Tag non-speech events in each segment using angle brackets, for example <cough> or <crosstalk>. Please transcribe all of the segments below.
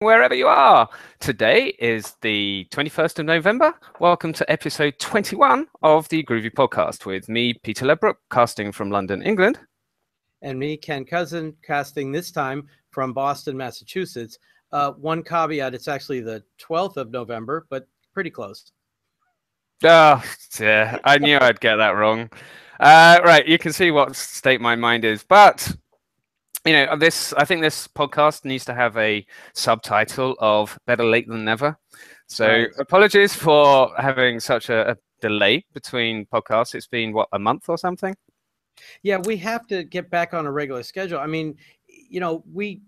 wherever you are. Today is the 21st of November. Welcome to episode 21 of the Groovy Podcast with me, Peter Ledbrook, casting from London, England. And me, Ken Kousen, casting this time from Boston, Massachusetts. Uh, one caveat it's actually the 12th of November, but pretty close. Oh, yeah, I knew I'd get that wrong. Uh, right, you can see what state my mind is, but you know uh, this i think this podcast needs to have a subtitle of better late than never. So right. apologies for having such a, a, delay between podcasts. It's been what a month or something? Yeah we have to get back on a regular schedule. I mean you know we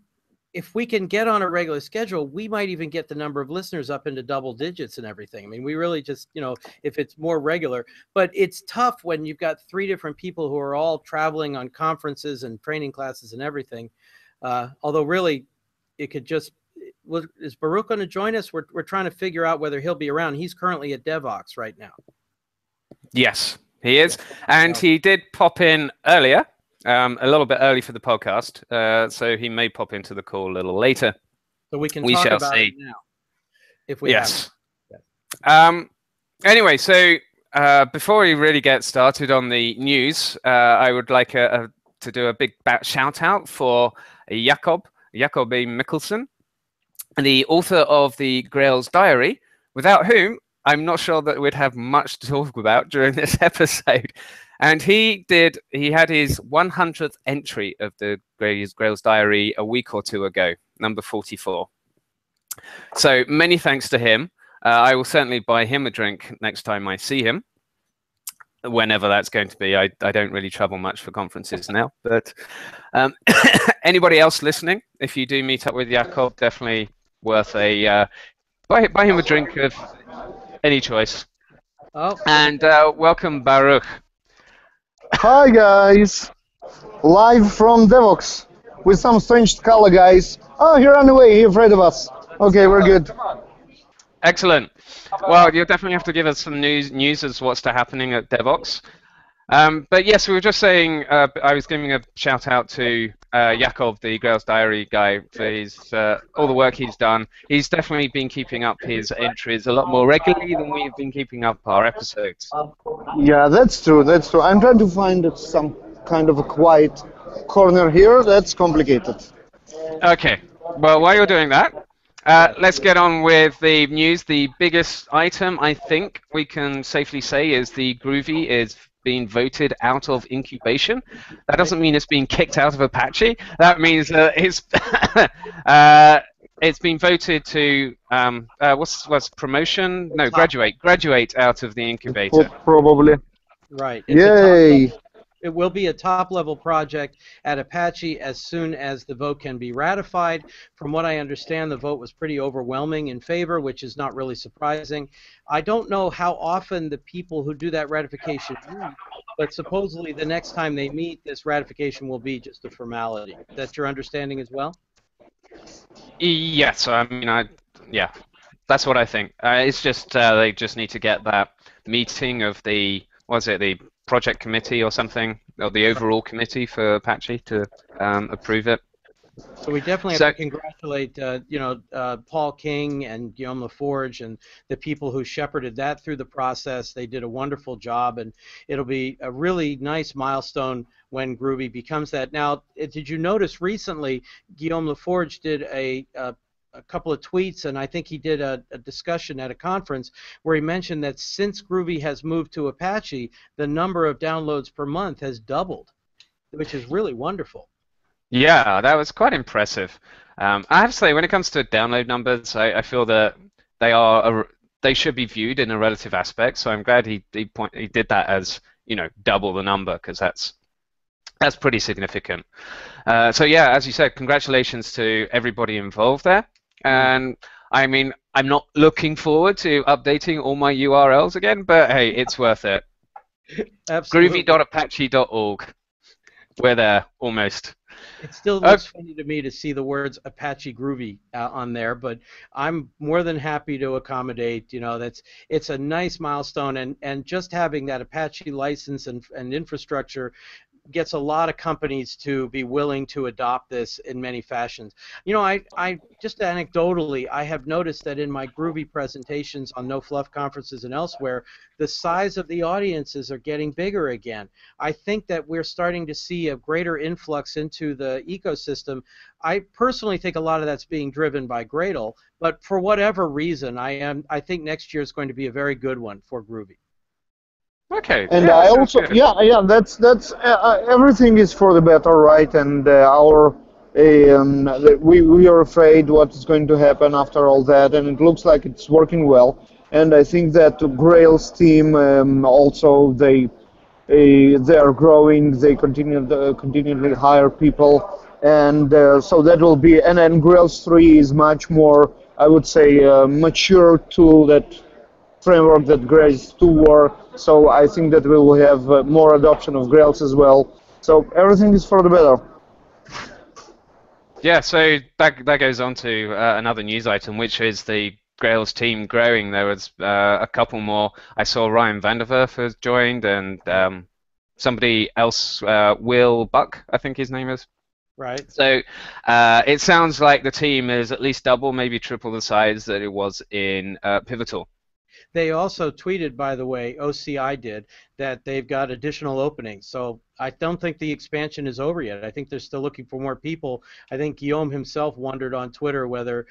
if we can get on a regular schedule, we might even get the number of listeners up into double digits and everything. I mean, we really just, you know, if it's more regular, but it's tough when you've got three different people who are all traveling on conferences and training classes and everything. Uh, although, really, it could just, is Baruch going to join us? We're, we're trying to figure out whether he'll be around. He's currently at Devoxx right now. Yes, he is. And he did pop in earlier um, a little bit early for the podcast, uh, so he may pop into the call a little later. So we can we shall see. now. If we yes. Um, anyway, so uh, before we really get started on the news, uh, I would like a, a, to do a big shout out for Jacob, Jacob A. Mikkelsen, the author of the Grails Diary, without whom I'm not sure that we'd have much to talk about during this <laughs> episode. And he did, he had his 100th entry of the Grail's, Grails Diary a week or two ago, number 44. So many thanks to him. Uh, I will certainly buy him a drink next time I see him, whenever that's going to be. I, I don't really travel much for conferences now. But um, <coughs> anybody else listening, if you do meet up with Jacob, definitely worth a uh, buy, buy him a drink of any choice. Oh. And uh, welcome, Baruch. Hi guys, live from Devoxx with some strange color guys. Oh, he ran away. He afraid of us. Okay, we're good. Excellent. Well, you'll definitely have to give us some news news as what's to happening at Devoxx. Um, but yes, we were just saying. Uh, I was giving a shout out to uh, Yakov, the Grails Diary guy, for his uh, all the work he's done. He's definitely been keeping up his entries a lot more regularly than we've been keeping up our episodes. Yeah, that's true. That's true. I'm trying to find some kind of a quiet corner here. That's complicated. Okay. Well, while you're doing that, uh, let's get on with the news. The biggest item, I think we can safely say, is the Groovy is being voted out of incubation. That doesn't mean it's being kicked out of Apache. That means uh, it's <laughs> uh, it's been voted to um, uh, what's what's promotion? No, graduate, graduate out of the incubator. Probably. Right. It's Yay. It will be a top level project at Apache as soon as the vote can be ratified. From what I understand, the vote was pretty overwhelming in favor, which is not really surprising. I don't know how often the people who do that ratification meet, but supposedly the next time they meet, this ratification will be just a formality. That's your understanding as well? Yes, I mean, I yeah, that's what I think. Uh, it's just uh, they just need to get that meeting of the was it the project committee or something, or the overall committee for Apache to um, approve it. So we definitely have so, to congratulate, uh, you know, uh, Paul King and Guillaume LaForge and the people who shepherded that through the process. They did a wonderful job, and it'll be a really nice milestone when Groovy becomes that. Now, did you notice recently Guillaume LaForge did a, a a couple of tweets, and I think he did a, a, discussion at a conference where he mentioned that since Groovy has moved to Apache, the number of downloads per month has doubled, which is really wonderful. Yeah, that was quite impressive. Um, I have to say, when it comes to download numbers, I, I feel that they are a, they should be viewed in a relative aspect. So I'm glad he he, point, he did that as you know double the number because that's that's pretty significant. Uh, so yeah, as you said, congratulations to everybody involved there. And I mean, I'm not looking forward to updating all my URLs again, but hey, it's worth it. <laughs> Groovy.apache.org. We're there almost. It still looks funny to me to see the words Apache Groovy uh, on there, but I'm more than happy to accommodate. You know, that's it's a nice milestone, and and just having that Apache license and and infrastructure gets a lot of companies to be willing to adopt this in many fashions. You know, I, I just anecdotally, I have noticed that in my Groovy presentations on No Fluff conferences and elsewhere, the size of the audiences are getting bigger again. I think that we're starting to see a greater influx into the ecosystem. I personally think a lot of that's being driven by Gradle, but for whatever reason, I am I think next year is going to be a very good one for Groovy. Okay. And yeah, I also, good. yeah, yeah, that's that's uh, uh, everything is for the better, right? And uh, our um, we we are afraid what is going to happen after all that, and it looks like it's working well. And I think that Grails team um, also they uh, they are growing. They continue to continually hire people, and uh, so that will be. And then Grails three is much more, I would say, uh, mature tool that framework that Grails 2 were. So I think that we will have uh, more adoption of Grails as well. So everything is for the better. Yeah, so that that goes on to uh, another news item, which is the Grails team growing. There was uh, a couple more. I saw Ryan Vanderwerf has joined, and um, somebody else, uh, Will Buck, I think his name is. Right. So uh, it sounds like the team is at least double, maybe triple the size that it was in uh, Pivotal. They also tweeted, by the way, OCI did, that they've got additional openings. So I don't think the expansion is over yet. I think they're still looking for more people. I think Guillaume himself wondered on Twitter whether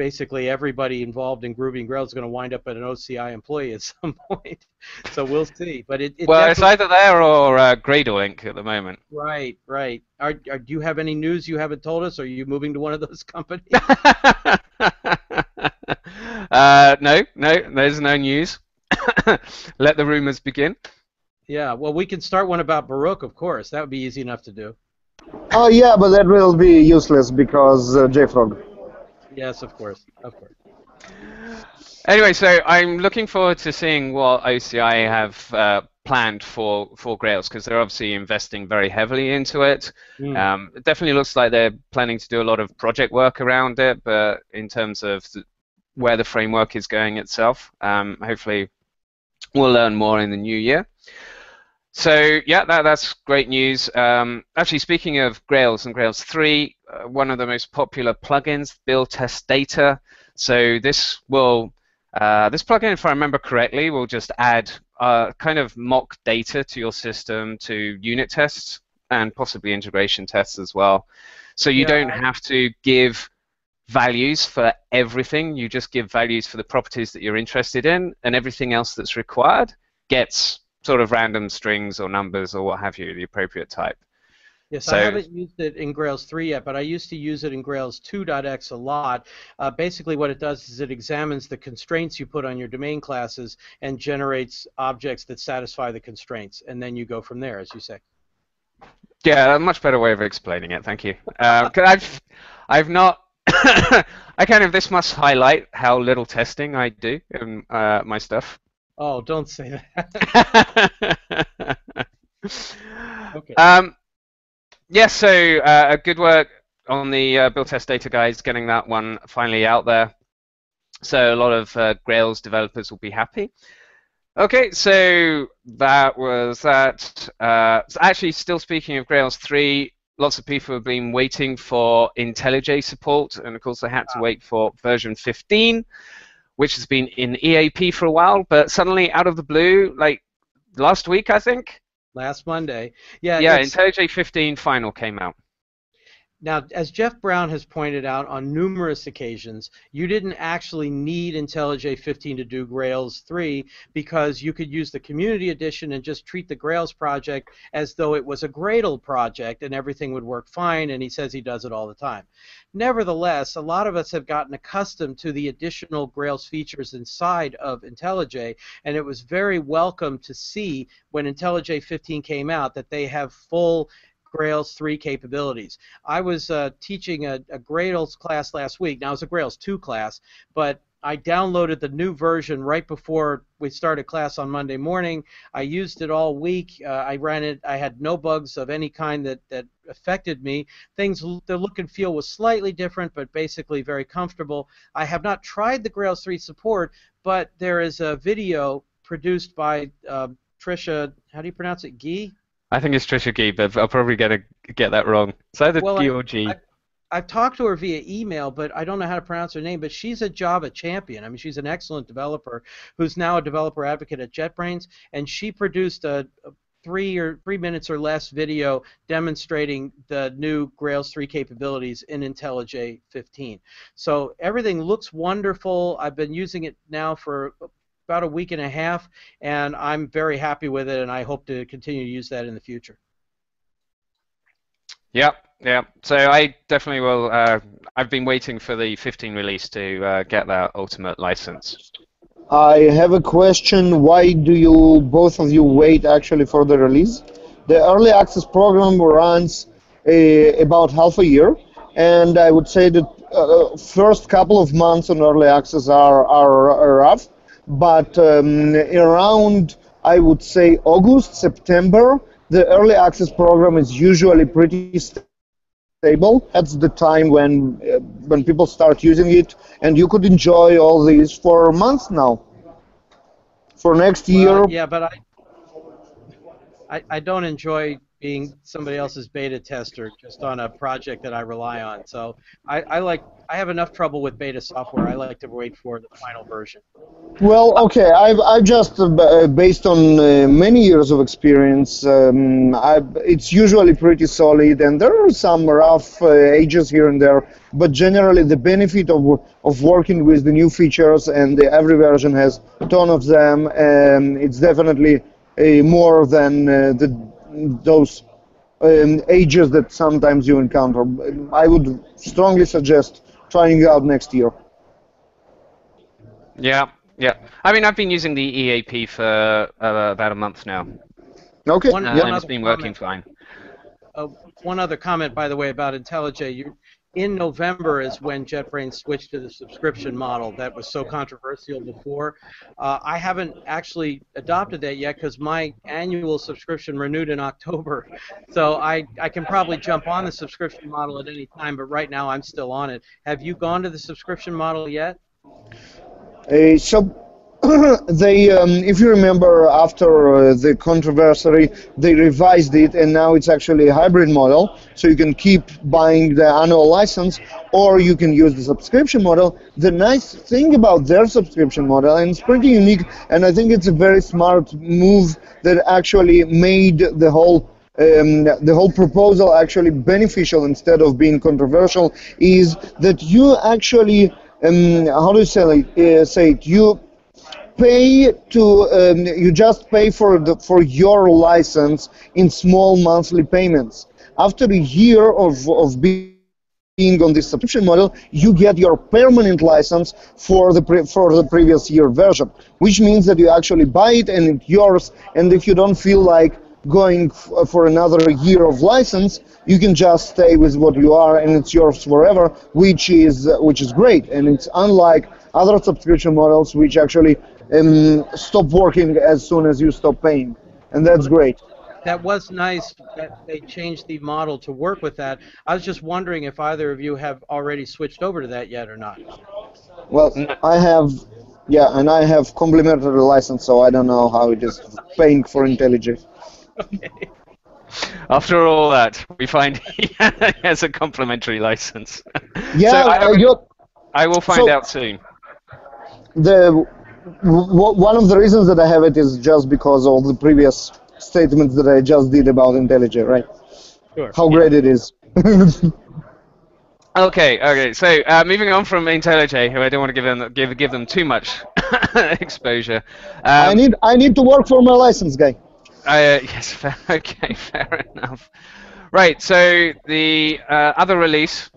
basically everybody involved in Groovy and Grail is going to wind up at an OCI employee at <laughs> some point. so we'll see. But it, it well, it's either there or uh, Gradle Inc. at the moment. Right, right. Are, are, do you have any news you haven't told us? Or are you moving to one of those <laughs> companies? <laughs> <laughs> uh, no, no, there's no news. <coughs> Let the rumors begin. Yeah, well, we can start one about Baruch, of course. That would be easy enough to do. Oh yeah, but that will be useless because uh, JFrog. Yes, of course, of course. Anyway, so I'm looking forward to seeing what OCI have uh, planned for for Grails because they're obviously investing very heavily into it. Mm. Um, it definitely looks like they're planning to do a lot of project work around it, but in terms of where the framework is going itself, um, hopefully we'll learn more in the new year. So yeah, that, that's great news. Um, actually, speaking of Grails and Grails 3, uh, one of the most popular plugins, Build Test Data. So this will uh, this plugin, if I remember correctly, will just add uh, kind of mock data to your system to unit tests and possibly integration tests as well. So you yeah. don't have to give values for everything. You just give values for the properties that you're interested in, and everything else that's required gets sort of random strings or numbers or what have you, the appropriate type. Yes, so, I haven't used it in Grails 3 yet, but I used to use it in Grails 2.x a lot. Uh, basically, what it does is it examines the constraints you put on your domain classes and generates objects that satisfy the constraints, and then you go from there, as you say. Yeah, a much better way of explaining it. Thank you. Uh, I've, I've not. <coughs> I kind of this must highlight how little testing I do in uh, my stuff. Oh, don't say that. <laughs> okay. Um, yes, so uh, good work on the uh, build test data guys, getting that one finally out there. So a lot of uh, Grails developers will be happy. Okay, so that was that. Uh, actually, still speaking of Grails 3, lots of people have been waiting for IntelliJ support, and of course they had to wait for version 15, which has been in EAP for a while, but suddenly out of the blue, like last week, I think, last Monday. Yeah, yeah. IntelliJ 15 final came out. Now, as Jeff Brown has pointed out on numerous occasions, you didn't actually need IntelliJ 15 to do Grails 3 because you could use the Community Edition and just treat the Grails project as though it was a Gradle project and everything would work fine, and he says he does it all the time. Nevertheless, a lot of us have gotten accustomed to the additional Grails features inside of IntelliJ, and it was very welcome to see when IntelliJ 15 came out that they have full Grails 3 capabilities. I was uh, teaching a, a Grails class last week. Now, it was a Grails 2 class, but I downloaded the new version right before we started class on Monday morning. I used it all week. Uh, I ran it. I had no bugs of any kind that, that affected me. Things, the look and feel was slightly different, but basically very comfortable. I have not tried the Grails 3 support, but there is a video produced by uh, Trisha. How do you pronounce it? Gee? I think it's Trisha Gee, but I'll probably get a, get that wrong. It's either well, G or G. I, I've talked to her via email, but I don't know how to pronounce her name. But she's a Java champion. I mean, she's an excellent developer who's now a developer advocate at JetBrains, and she produced a, a three or three minutes or less video demonstrating the new Grails 3 capabilities in IntelliJ 15. So everything looks wonderful. I've been using it now for about a week and a half, and I'm very happy with it, and I hope to continue to use that in the future. Yep, yeah. So I definitely will. Uh, I've been waiting for the 15 release to uh, get that ultimate license. I have a question. Why do you both of you wait actually for the release? The early access program runs a, about half a year, and I would say that uh, first couple of months on early access are, are, are rough, but um, around I would say August, September, the early access program is usually pretty stable. That's the time when uh, when people start using it, and you could enjoy all these for months now. For next year. yeah, but I, I I don't enjoy being somebody else's beta tester just on a project that I rely on. So I, I like I have enough trouble with beta software. I like to wait for the final version. Well, okay. I've, I've just uh, based on uh, many years of experience. Um, it's usually pretty solid, and there are some rough uh, edges here and there. But generally, the benefit of of working with the new features and the, every version has a ton of them, and it's definitely more than uh, the those um, ages that sometimes you encounter. I would strongly suggest trying it out next year. Yeah, yeah. I mean, I've been using the EAP for uh, about a month now. Okay. One, uh, yeah. it's been working comment. fine. Uh, one other comment, by the way, about IntelliJ. You, in November is when JetBrains switched to the subscription model that was so controversial before. Uh, I haven't actually adopted that yet because my annual subscription renewed in October. <laughs> So I, I can probably jump on the subscription model at any time, but right now I'm still on it. Have you gone to the subscription model yet? Uh, so <laughs> they, um, if you remember, after uh, the controversy, they revised it, and now it's actually a hybrid model. So you can keep buying the annual license, or you can use the subscription model. The nice thing about their subscription model, and it's pretty unique, and I think it's a very smart move that actually made the whole um, the whole proposal actually beneficial instead of being controversial, is that you actually um, how do you say, uh, say it? You pay to um, you just pay for the for your license in small monthly payments. After a year of of being on this subscription model, you get your permanent license for the for the previous year version, which means that you actually buy it and it's yours. And if you don't feel like going for another year of license, you can just stay with what you are and it's yours forever, which is which is great. And it's unlike other subscription models which actually um, stop working as soon as you stop paying, and that's great. That was nice that they changed the model to work with that. I was just wondering if either of you have already switched over to that yet or not. Well, I have, yeah, and I have complimentary license, so I don't know how it is paying for IntelliJ. Okay. <laughs> After all that, we find <laughs> he has a complimentary license. <laughs> Yeah, so I, uh, I, will find so out soon. The one of the reasons that I have it is just because of the previous statements that I just did about IntelliJ, right? Sure. How great it is. <laughs> okay, okay. So uh, moving on from IntelliJ, who I don't want to give them give give them too much <laughs> exposure. Um, I need I need to work for my license guy. Uh, yes, <laughs> fair, okay, fair enough. Right, so the uh, other release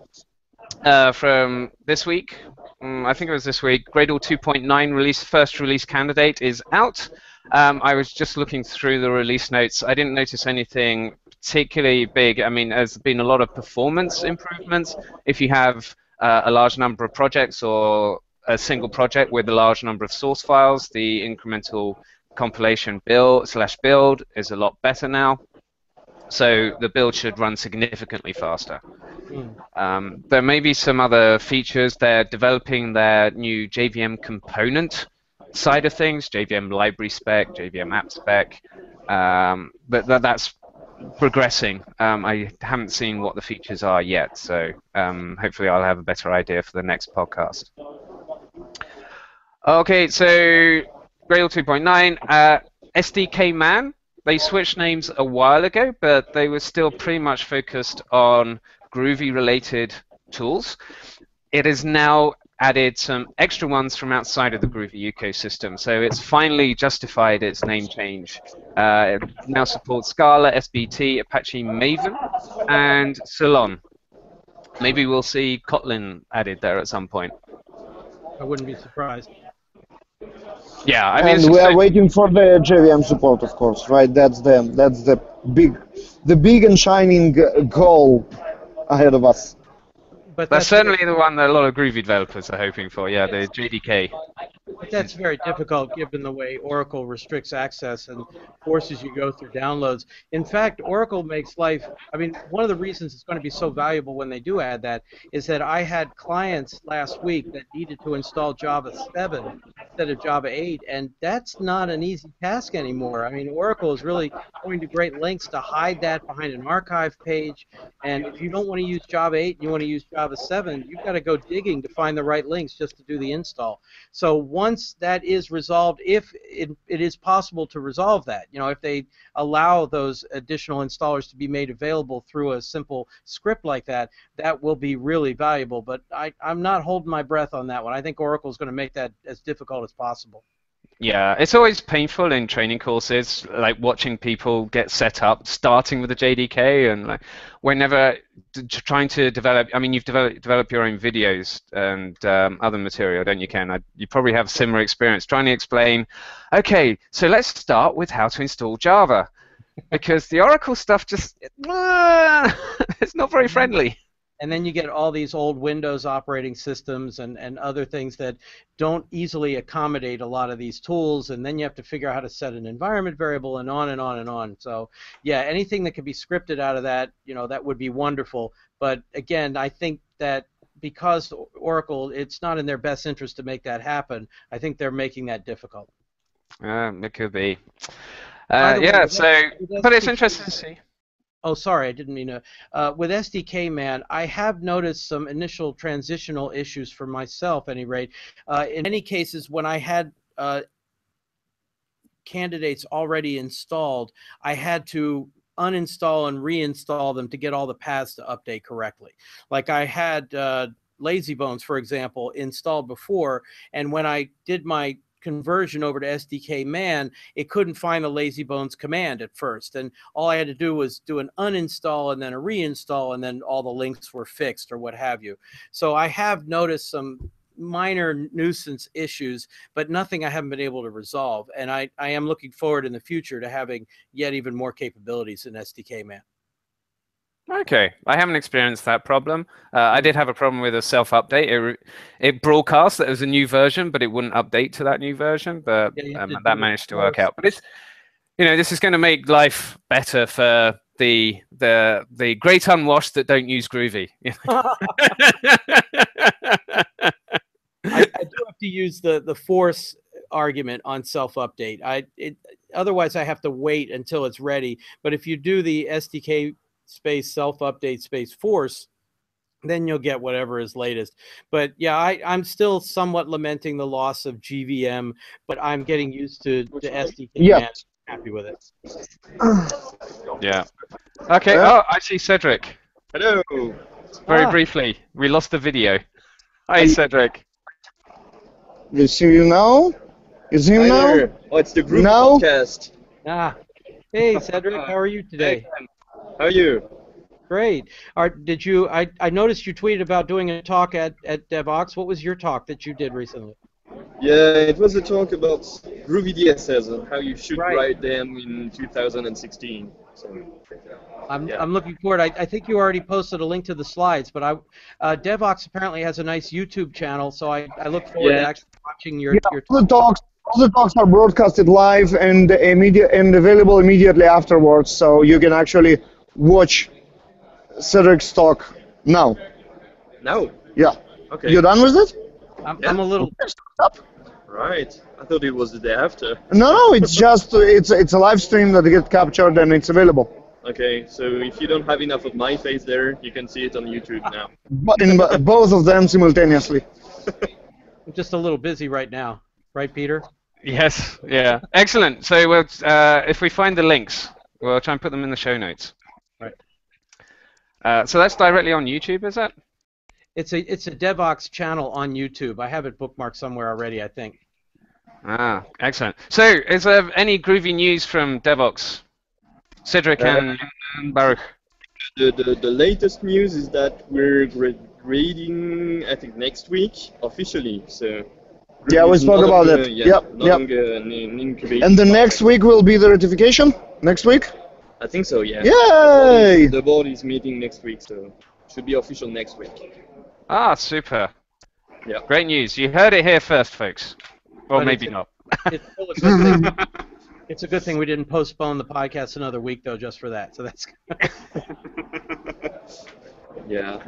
uh, from this week um, I think it was this week, Gradle 2.9 release, first release candidate is out. Um, I was just looking through the release notes. I didn't notice anything particularly big. I mean, there's been a lot of performance improvements. If you have uh, a large number of projects or a single project with a large number of source files, the incremental compilation build slash build is a lot better now. So the build should run significantly faster. Um, there may be some other features. They're developing their new JVM component side of things, JVM library spec, JVM app spec, um, but that, that's progressing. Um, I haven't seen what the features are yet, so um, hopefully I'll have a better idea for the next podcast. Okay, so Gradle 2.9, uh, SDK Man. They switched names a while ago, but they were still pretty much focused on Groovy-related tools. It has now added some extra ones from outside of the Groovy ecosystem. So it's finally justified its name change. Uh, it now supports Scala, SBT, Apache Maven, and Ceylon. Maybe we'll see Kotlin added there at some point. I wouldn't be surprised. Yeah, I mean, and we are waiting for the JVM support, of course, right? That's the that's the big, the big and shining goal ahead of us. But that's, that's certainly the one that a lot of Groovy developers are hoping for. Yeah, the JDK. But that's very difficult given the way Oracle restricts access and forces you go through downloads. In fact, Oracle makes life. I mean, one of the reasons it's going to be so valuable when they do add that is that I had clients last week that needed to install Java 7 instead of Java 8, and that's not an easy task anymore. I mean, Oracle is really going to great lengths to hide that behind an archive page, and if you don't want to use Java 8 and you want to use Java 7, you've got to go digging to find the right links just to do the install. So once that is resolved, if it, it is possible to resolve that, you know, if they allow those additional installers to be made available through a simple script like that, that will be really valuable. But I, I'm not holding my breath on that one. I think Oracle is going to make that as difficult as possible. Yeah, it's always painful in training courses, like watching people get set up, starting with the JDK, and like we're whenever trying to develop. I mean, you've developed develop your own videos and um, other material, don't you, Ken? I, you probably have similar experience trying to explain. Okay, so let's start with how to install Java, because the Oracle stuff just <laughs> it's not very friendly and then you get all these old Windows operating systems and, and other things that don't easily accommodate a lot of these tools, and then you have to figure out how to set an environment variable and on and on and on. So yeah, anything that can be scripted out of that, you know, that would be wonderful. But again, I think that because Oracle, it's not in their best interest to make that happen. I think they're making that difficult. Um, it could be. Uh, yeah, way, so, but it's interesting to see. Oh, sorry, I didn't mean to. Uh, with SDK Man, I have noticed some initial transitional issues for myself, any rate. Uh, in many cases, when I had uh, candidates already installed, I had to uninstall and reinstall them to get all the paths to update correctly. Like I had uh, Lazybones, for example, installed before, and when I did my conversion over to SDK man, it couldn't find the lazybones command at first. And all I had to do was do an uninstall and then a reinstall, and then all the links were fixed or what have you. So I have noticed some minor nuisance issues, but nothing I haven't been able to resolve. And I, I am looking forward in the future to having yet even more capabilities in SDK man. Okay, I haven't experienced that problem. Uh, I did have a problem with a self-update. It, it broadcast that it was a new version, but it wouldn't update to that new version. But yeah, um, that managed to work out. But it's, you know, this is going to make life better for the the the great unwashed that don't use Groovy. <laughs> I, I <laughs> do have to use the the force argument on self-update. I it, otherwise I have to wait until it's ready. But if you do the SDK space self update space force then you'll get whatever is latest. But yeah, I, I'm still somewhat lamenting the loss of GVM, but I'm getting used to the SDK. Yeah. Happy with it. yeah. Okay. Oh, I see Cedric. Hello. Very ah. briefly, we lost the video. Hi, Cedric. You see you now? You see you now? Oh, it's the group now? podcast. Ah. Hey, Cedric. How are you today? Hey, how are you? Great. Are, did you? I, I noticed you tweeted about doing a talk at at Devoxx. What was your talk that you did recently? Yeah, it was a talk about Groovy DSLs and how you should right. write them in 2016. So, I'm, yeah. I'm looking forward. I, I think you already posted a link to the slides, but I uh, Devoxx apparently has a nice YouTube channel, so I, I look forward yeah. to actually watching your, yeah, your all the talks. All the talks are broadcasted live and immediate and available immediately afterwards, so you can actually watch Cedric's talk now. No. Yeah. Okay. You're done with it? I'm, yeah. I'm a little up. Right. I thought it was the day after. No, no. It's <laughs> just it's it's a live stream that gets captured and it's available. Okay, so if you don't have enough of my face there, you can see it on YouTube now. But in both of them simultaneously. I'm just a little busy right now, right, Peter? Yes. Yeah. Excellent. So we'll, uh, if we find the links, we'll try and put them in the show notes. Right. Uh, so that's directly on YouTube, is that? It's a it's a Devoxx channel on YouTube. I have it bookmarked somewhere already, I think. Ah, excellent. So, is there any groovy news from Devoxx, Cedric uh, and Baruch. The, the, the latest news is that we're grading, I think, next week officially. So. Yeah, we spoke about it. Yeah, yep, yep. and the next week will be the ratification. Next week. I think so. Yeah. Yay! The board is, the board is meeting next week, so should be official next week. Ah, super. Yeah. Great news. You heard it here first, folks. Well, but maybe it's, not. It's, a good thing. <laughs> it's a good thing we didn't postpone the podcast another week, though, just for that. So that's. <laughs> yeah.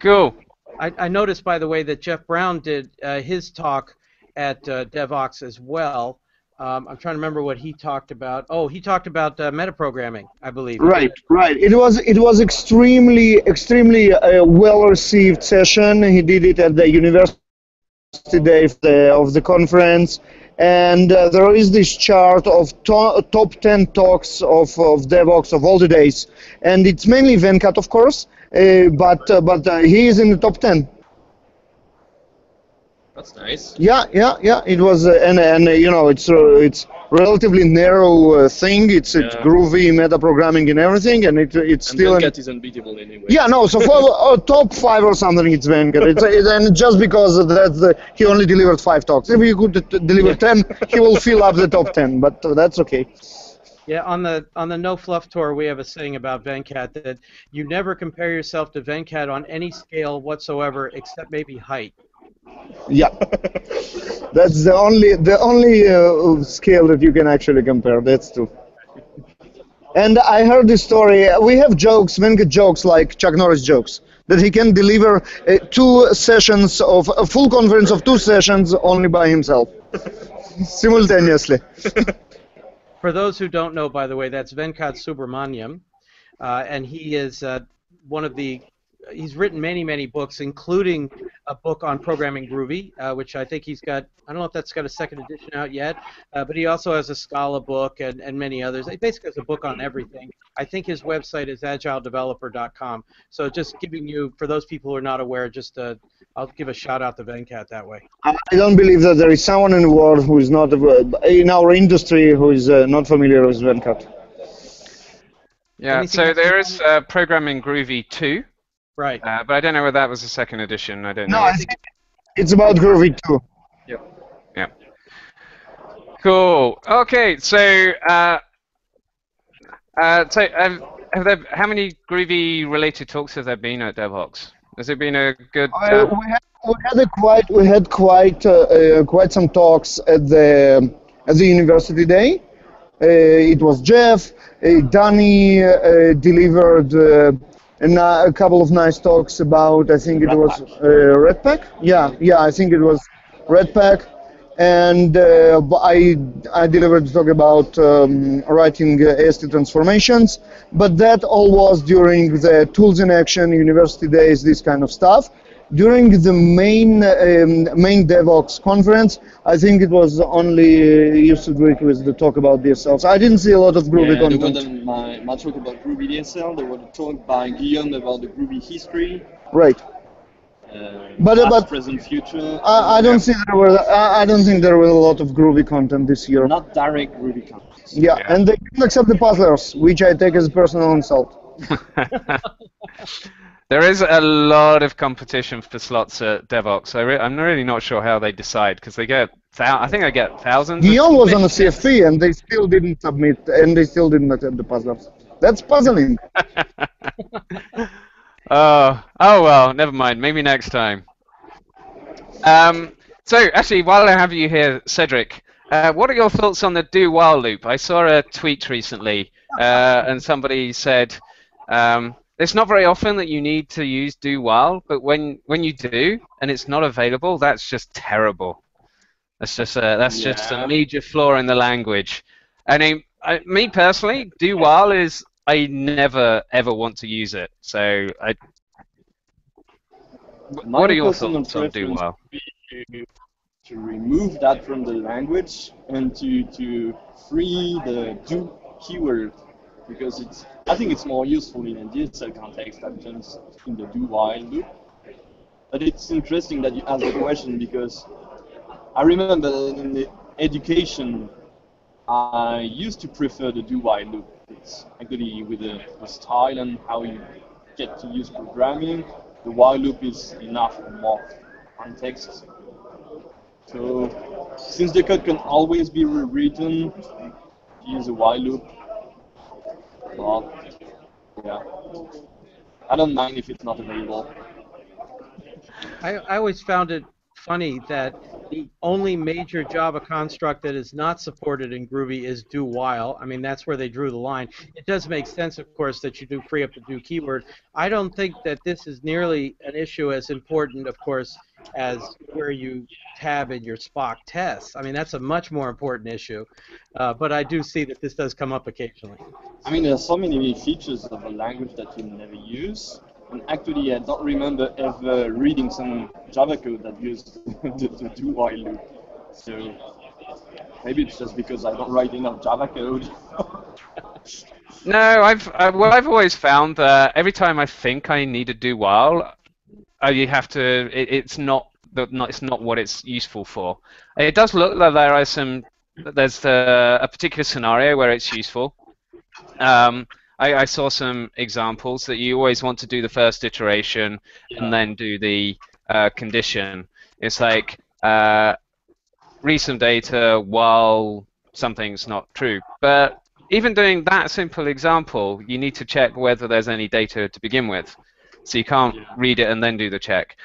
Cool. I, I, noticed, by the way, that Jeff Brown did uh, his talk at uh, Devoxx as well. Um, I'm trying to remember what he talked about. Oh, he talked about uh, metaprogramming, I believe. Right, right. It was it was extremely extremely uh, well received session. He did it at the university day of the, of the conference, and uh, there is this chart of to top 10 talks of, of Devoxx of all the days, and it's mainly Venkat, of course, uh, but uh, but uh, he is in the top 10. That's nice. Yeah, yeah, yeah. It was, uh, and and uh, you know, it's uh, it's relatively narrow uh, thing. It's yeah. it's groovy meta programming and everything, and it it's and still. Venkat an, is unbeatable anyway. Yeah, no. So for <laughs> uh, top five or something, it's Venkat. It's, it, and just because that's the he only delivered five talks. If he could deliver yeah. ten, he will <laughs> fill up the top ten. But uh, that's okay. Yeah, on the on the No Fluff tour, we have a saying about Venkat that you never compare yourself to Venkat on any scale whatsoever, except maybe height. Yeah, <laughs> that's the only the only uh, scale that you can actually compare. That's true. And I heard this story. We have jokes, Venkat jokes like Chuck Norris jokes, that he can deliver uh, two sessions of a full conference of two sessions only by himself, <laughs> simultaneously. <laughs> For those who don't know, by the way, that's Venkat Subramaniam, uh, and he is uh, one of the he's written many, many books, including a book on programming Groovy, uh, which I think he's got. I don't know if that's got a second edition out yet, uh, but he also has a Scala book and, and many others. He basically has a book on everything. I think his website is agiledeveloper.com. So just giving you, for those people who are not aware, just uh, I'll give a shout out to Venkat that way. I don't believe that there is someone in the world who is not in our industry who is uh, not familiar with Venkat. Yeah, Anything so there is uh, Programming Groovy 2, Right. Uh, but I don't know whether that was the second edition. I don't no, know. No, I think it's about Groovy too. Yeah. Yeah. Cool. Okay, so uh, uh, so um, have there, how many Groovy related talks have there been at Devoxx? Has it been a good? Uh, we had we had a quite we had quite uh, uh, quite some talks at the at the university day. Uh, it was Jeff, Danny delivered and uh, a couple of nice talks about I think it was uh, Ratpack. Yeah, yeah, I think it was Ratpack, and uh, I I delivered a talk about um, writing uh, AST transformations. But that all was during the Tools in Action, University Days, this kind of stuff during the main um, main Devoxx conference, I think it was only uh, used to Greek with the talk about DSL. I didn't see a lot of Groovy yeah, content. There was my, my talk about Groovy DSL. There was a talk by Guillaume about the Groovy history. Right. Uh, but past, but present, future. I, I don't yeah. see there were. I, I don't think there was a lot of Groovy content this year. Not direct Groovy content. Yeah, yeah. and they didn't accept the puzzlers, which I take as a personal insult. <laughs> <laughs> There is a lot of competition for slots at Devoxx. I am really not sure how they decide because they get. I think I get thousands. Guillaume was on the CFP and they still didn't submit and they still didn't attend the puzzles. That's puzzling. <laughs> oh, oh well, never mind. Maybe next time. Um, so actually, while I have you here, Cedric, uh, what are your thoughts on the do while loop? I saw a tweet recently, uh, and somebody said. Um, it's not very often that you need to use do while, but when when you do and it's not available, that's just terrible. That's just a that's yeah. just a major flaw in the language. And I, me personally, do while is I never ever want to use it. So I. My what are your thoughts on do while? To, to remove that from the language and to to free the do keyword because it's I think it's more useful in a DSL context than just in the do while loop. But it's interesting that you ask the question because I remember in the education I used to prefer the do while loop. It's actually with the, the style and how you get to use programming. The while loop is enough for more context. So since the code can always be rewritten, use a while loop. Yeah. I don't mind if it's not available. I, I always found it funny that the only major Java construct that is not supported in Groovy is do while. I mean, that's where they drew the line. It does make sense, of course, that you do free up the do keyword. I don't think that this is nearly an issue as important, of course, as where you tab in your Spock tests. I mean, that's a much more important issue. Uh, but I do see that this does come up occasionally. I mean, there are so many features of a language that you never use and actually, I don't remember ever reading some Java code that used <laughs> the, the do while loop. So maybe it's just because I don't write enough Java code. <laughs> no, I've uh, well, I've always found that every time I think I need a do while, uh, you have to. It, it's not not it's not what it's useful for. It does look like there are some. There's the, a particular scenario where it's useful. Um, I, I, saw some examples that you always want to do the first iteration yeah. and then do the uh, condition. It's like uh, read some data while something's not true. But even doing that simple example, you need to check whether there's any data to begin with. So you can't yeah. read it and then do the check.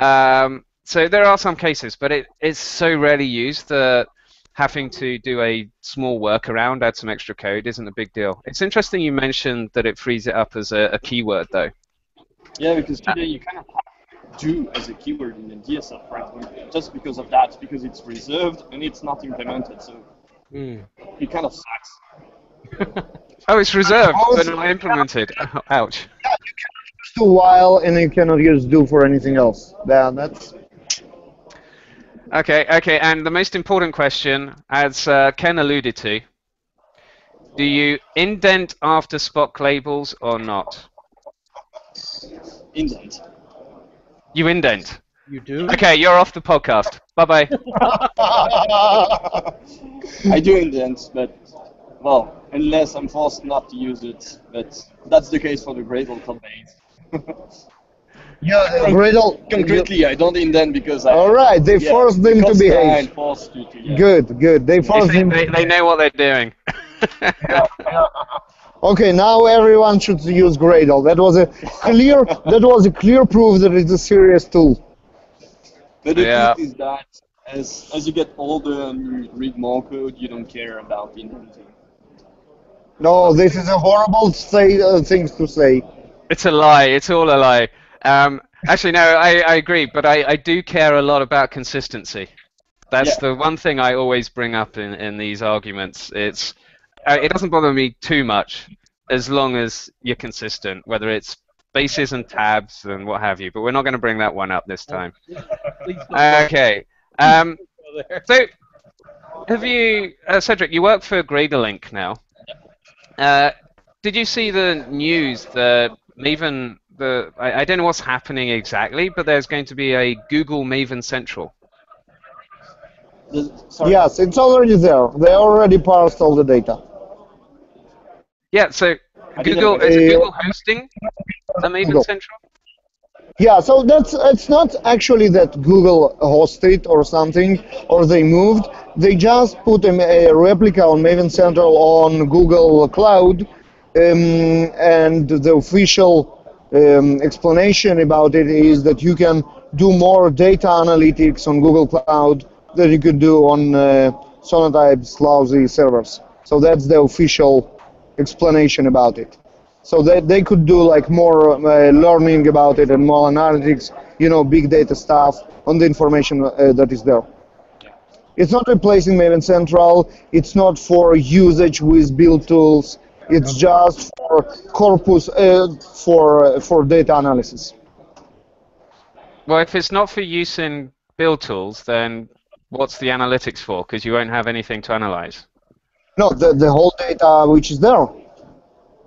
Um, so there are some cases, but it, it's so rarely used that having to do a small workaround, add some extra code, isn't a big deal. It's interesting you mentioned that it frees it up as a, a keyword, though. Yeah, because today you kind of have do as a keyword in the DSL framework just because of that, because it's reserved and it's not implemented, so mm. it kind of sucks. <laughs> oh, it's reserved, but not implemented. <laughs> ouch. Yeah, you can use do while and you cannot use do for anything else. Yeah, that's Okay, okay, and the most important question, as uh, Ken alluded to, do you indent after Spock labels or not? Indent. You indent? You do? Okay, you're off the podcast. Bye-bye. <laughs> I do indent, but, well, unless I'm forced not to use it, but that's the case for the Gradle code base. Yeah, <laughs> uh, Gradle. Concretely, I don't indent because I. All right, they yeah, forced them to behave. Forced to, to, yeah. Good, good. They forced they, them. They, they know what they're doing. yeah, <laughs> okay, now everyone should use Gradle. That was a clear. that was a clear proof that it's a serious tool. But the yeah. truth is that as as you get older and you read more code, you don't care about indenting. No, this is a horrible say, uh, thing to say. It's a lie. It's all a lie. Um, actually, no, I, I agree, but I, I do care a lot about consistency. That's yeah. the one thing I always bring up in, in these arguments. It's uh, it doesn't bother me too much as long as you're consistent, whether it's bases and tabs and what have you. But we're not going to bring that one up this time. <laughs> okay. Um, so, have you, uh, Cedric? You work for Gradle Inc now. Uh, did you see the news that Maven the I, I, don't know what's happening exactly, but there's going to be a Google Maven Central. Yes, it's already there. They already parsed all the data. Yeah, so Google is Google hosting the Maven Google. Central? Yeah, so that's it's not actually that Google hosted or something, or they moved. They just put a, a replica on Maven Central on Google Cloud, um, and the official um, explanation about it is that you can do more data analytics on Google Cloud than you could do on uh, Sonatype's lousy servers. So that's the official explanation about it. So they, they could do like more uh, learning about it and more analytics, you know, big data stuff on the information uh, that is there. It's not replacing Maven Central. It's not for usage with build tools. It's just for corpus uh, for uh, for data analysis. Well, if it's not for use in build tools, then what's the analytics for? Because you won't have anything to analyze. No, the, the whole data which is there.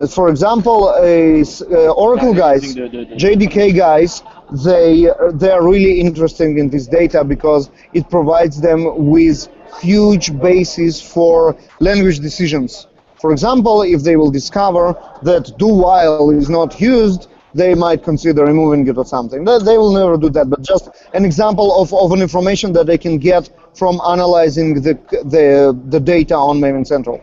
For example, a, uh, Oracle guys, JDK guys, they they are really interested in this data because it provides them with huge basis for language decisions. For example, if they will discover that do while is not used, they might consider removing it or something. They will never do that, but just an example of, of an information that they can get from analyzing the, the, the data on Maven Central.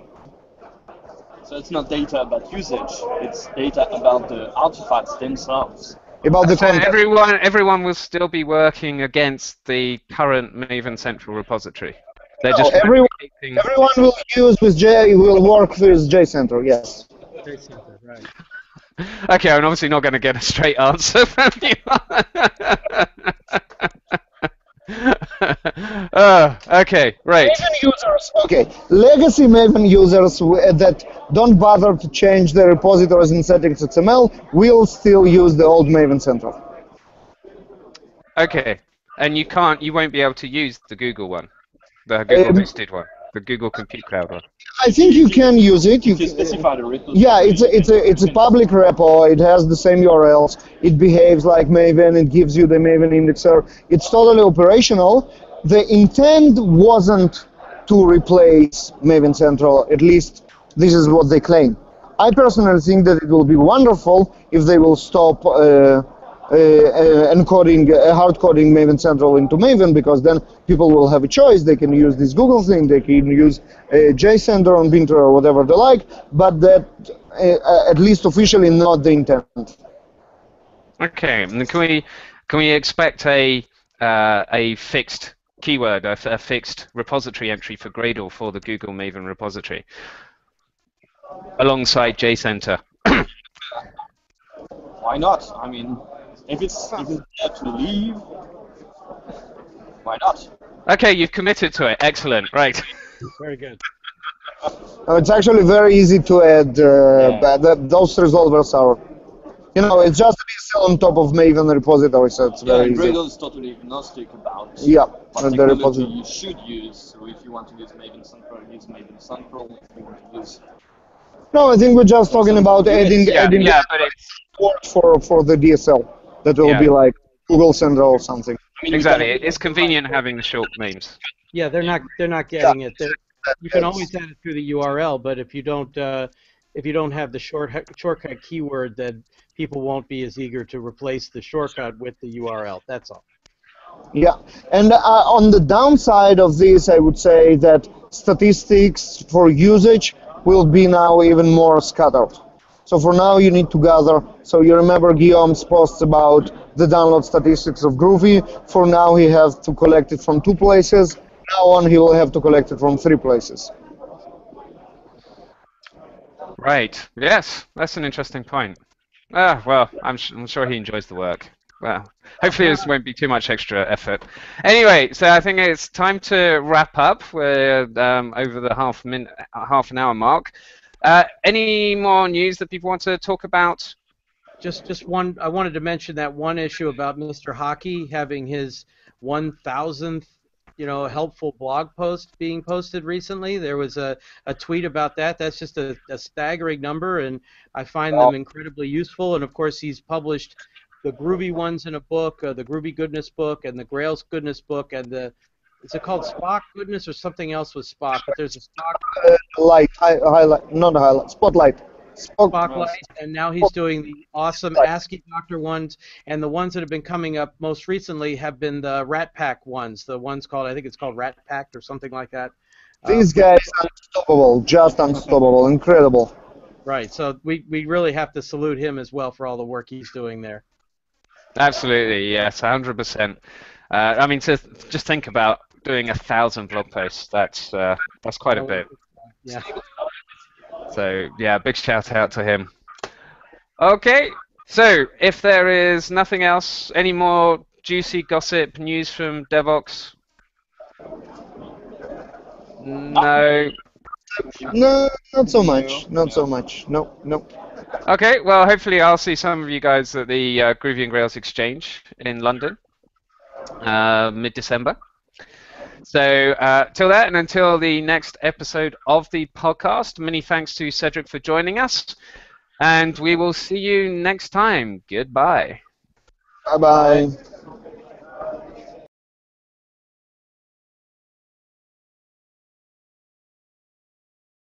So it's not data about usage, it's data about the artifacts themselves. About the so everyone, everyone will still be working against the current Maven Central repository. They're no, just everyone, everyone will use with J will work with JCenter, yes. JCenter, right. <laughs> Okay, I'm obviously not going to get a straight answer <laughs> from you. <laughs> uh, okay, right. Maven users, okay, legacy Maven users that don't bother to change their repositories in settings XML will still use the old Maven Central. Okay, and you can't, you won't be able to use the Google one, the Google um, hosted one the Google Compute Cloud one? I think you can use it. You, can specify the repo. Yeah, it's a, it's a it's a public repo. It has the same URLs. It behaves like Maven. It gives you the Maven indexer. It's totally operational. The intent wasn't to replace Maven Central. At least this is what they claim. I personally think that it will be wonderful if they will stop. Uh, Uh, uh, encoding, uh, hard coding Maven Central into Maven because then people will have a choice. They can use this Google thing, they can use uh, JCenter on Bintray or whatever they like, but that at least officially not the intent. Okay, can we can we expect a uh, a fixed keyword, a, a, fixed repository entry for Gradle for the Google Maven repository alongside JCenter? <coughs> Why not? I mean, if it's if it's there to leave, why not? Okay, you've committed to it. Excellent. Right. <laughs> Very good. Uh, it's actually very easy to add. Uh, yeah. the, those resolvers are, you know, it's just still on top of Maven repository, so it's yeah, very easy. Gradle is totally agnostic about yeah, what the repository you should use. So if you want to use Maven Central, use Maven Central. If you want to use no, I think we're just talking about adding yeah, adding yeah, support for for the DSL that will yeah. be like Google Central or something. Exactly, it's convenient having the short names. Yeah, they're not they're not getting yeah. it. They're, you can always add it through the URL, but if you don't uh, if you don't have the short shortcut keyword, then people won't be as eager to replace the shortcut with the URL. That's all. Yeah, and uh, on the downside of this, I would say that statistics for usage will be now even more scattered. So for now, you need to gather. So you remember Guillaume's posts about the download statistics of Groovy. For now, he has to collect it from two places. Now on, he will have to collect it from three places. Right. Yes, that's an interesting point. Ah, well, I'm, I'm sure he enjoys the work. Well, hopefully this won't be too much extra effort. Anyway, so I think it's time to wrap up. We're um, over the half minute, half an hour mark. Uh, any more news that people want to talk about? Just, just one. I wanted to mention that one issue about Mr. Haki having his 1,000th, you know, helpful blog post being posted recently. There was a, a tweet about that. That's just a, a staggering number, and I find them incredibly useful. And of course, he's published the Groovy ones in a book, uh, the Groovy Goodness book, and the Grails Goodness book, and the is it called Spock Goodness or something else with Spock? But there's a Spock uh, light, hi, highlight, not a highlight, spotlight. Spock. Spotlight, and now he's doing the awesome Asciidoctor ones, and the ones that have been coming up most recently have been the Ratpack ones. The ones called, I think it's called Rat Pack or something like that. These um, guys unstoppable, just unstoppable, incredible. Right, so we, we really have to salute him as well for all the work he's doing there. Absolutely, yes, 100%. Uh, I mean, to just think about doing a thousand blog posts. That's uh, that's quite a bit. Yeah. So yeah, big shout out to him. Okay, so if there is nothing else, any more juicy gossip news from Devoxx? No. No, not so much. Not so much. No, no. Okay, well, hopefully I'll see some of you guys at the uh, Groovy and Grails Exchange in London, uh, mid-December. So uh, till that, and until the next episode of the podcast, many thanks to Cedric for joining us, and we will see you next time. Goodbye. Bye bye.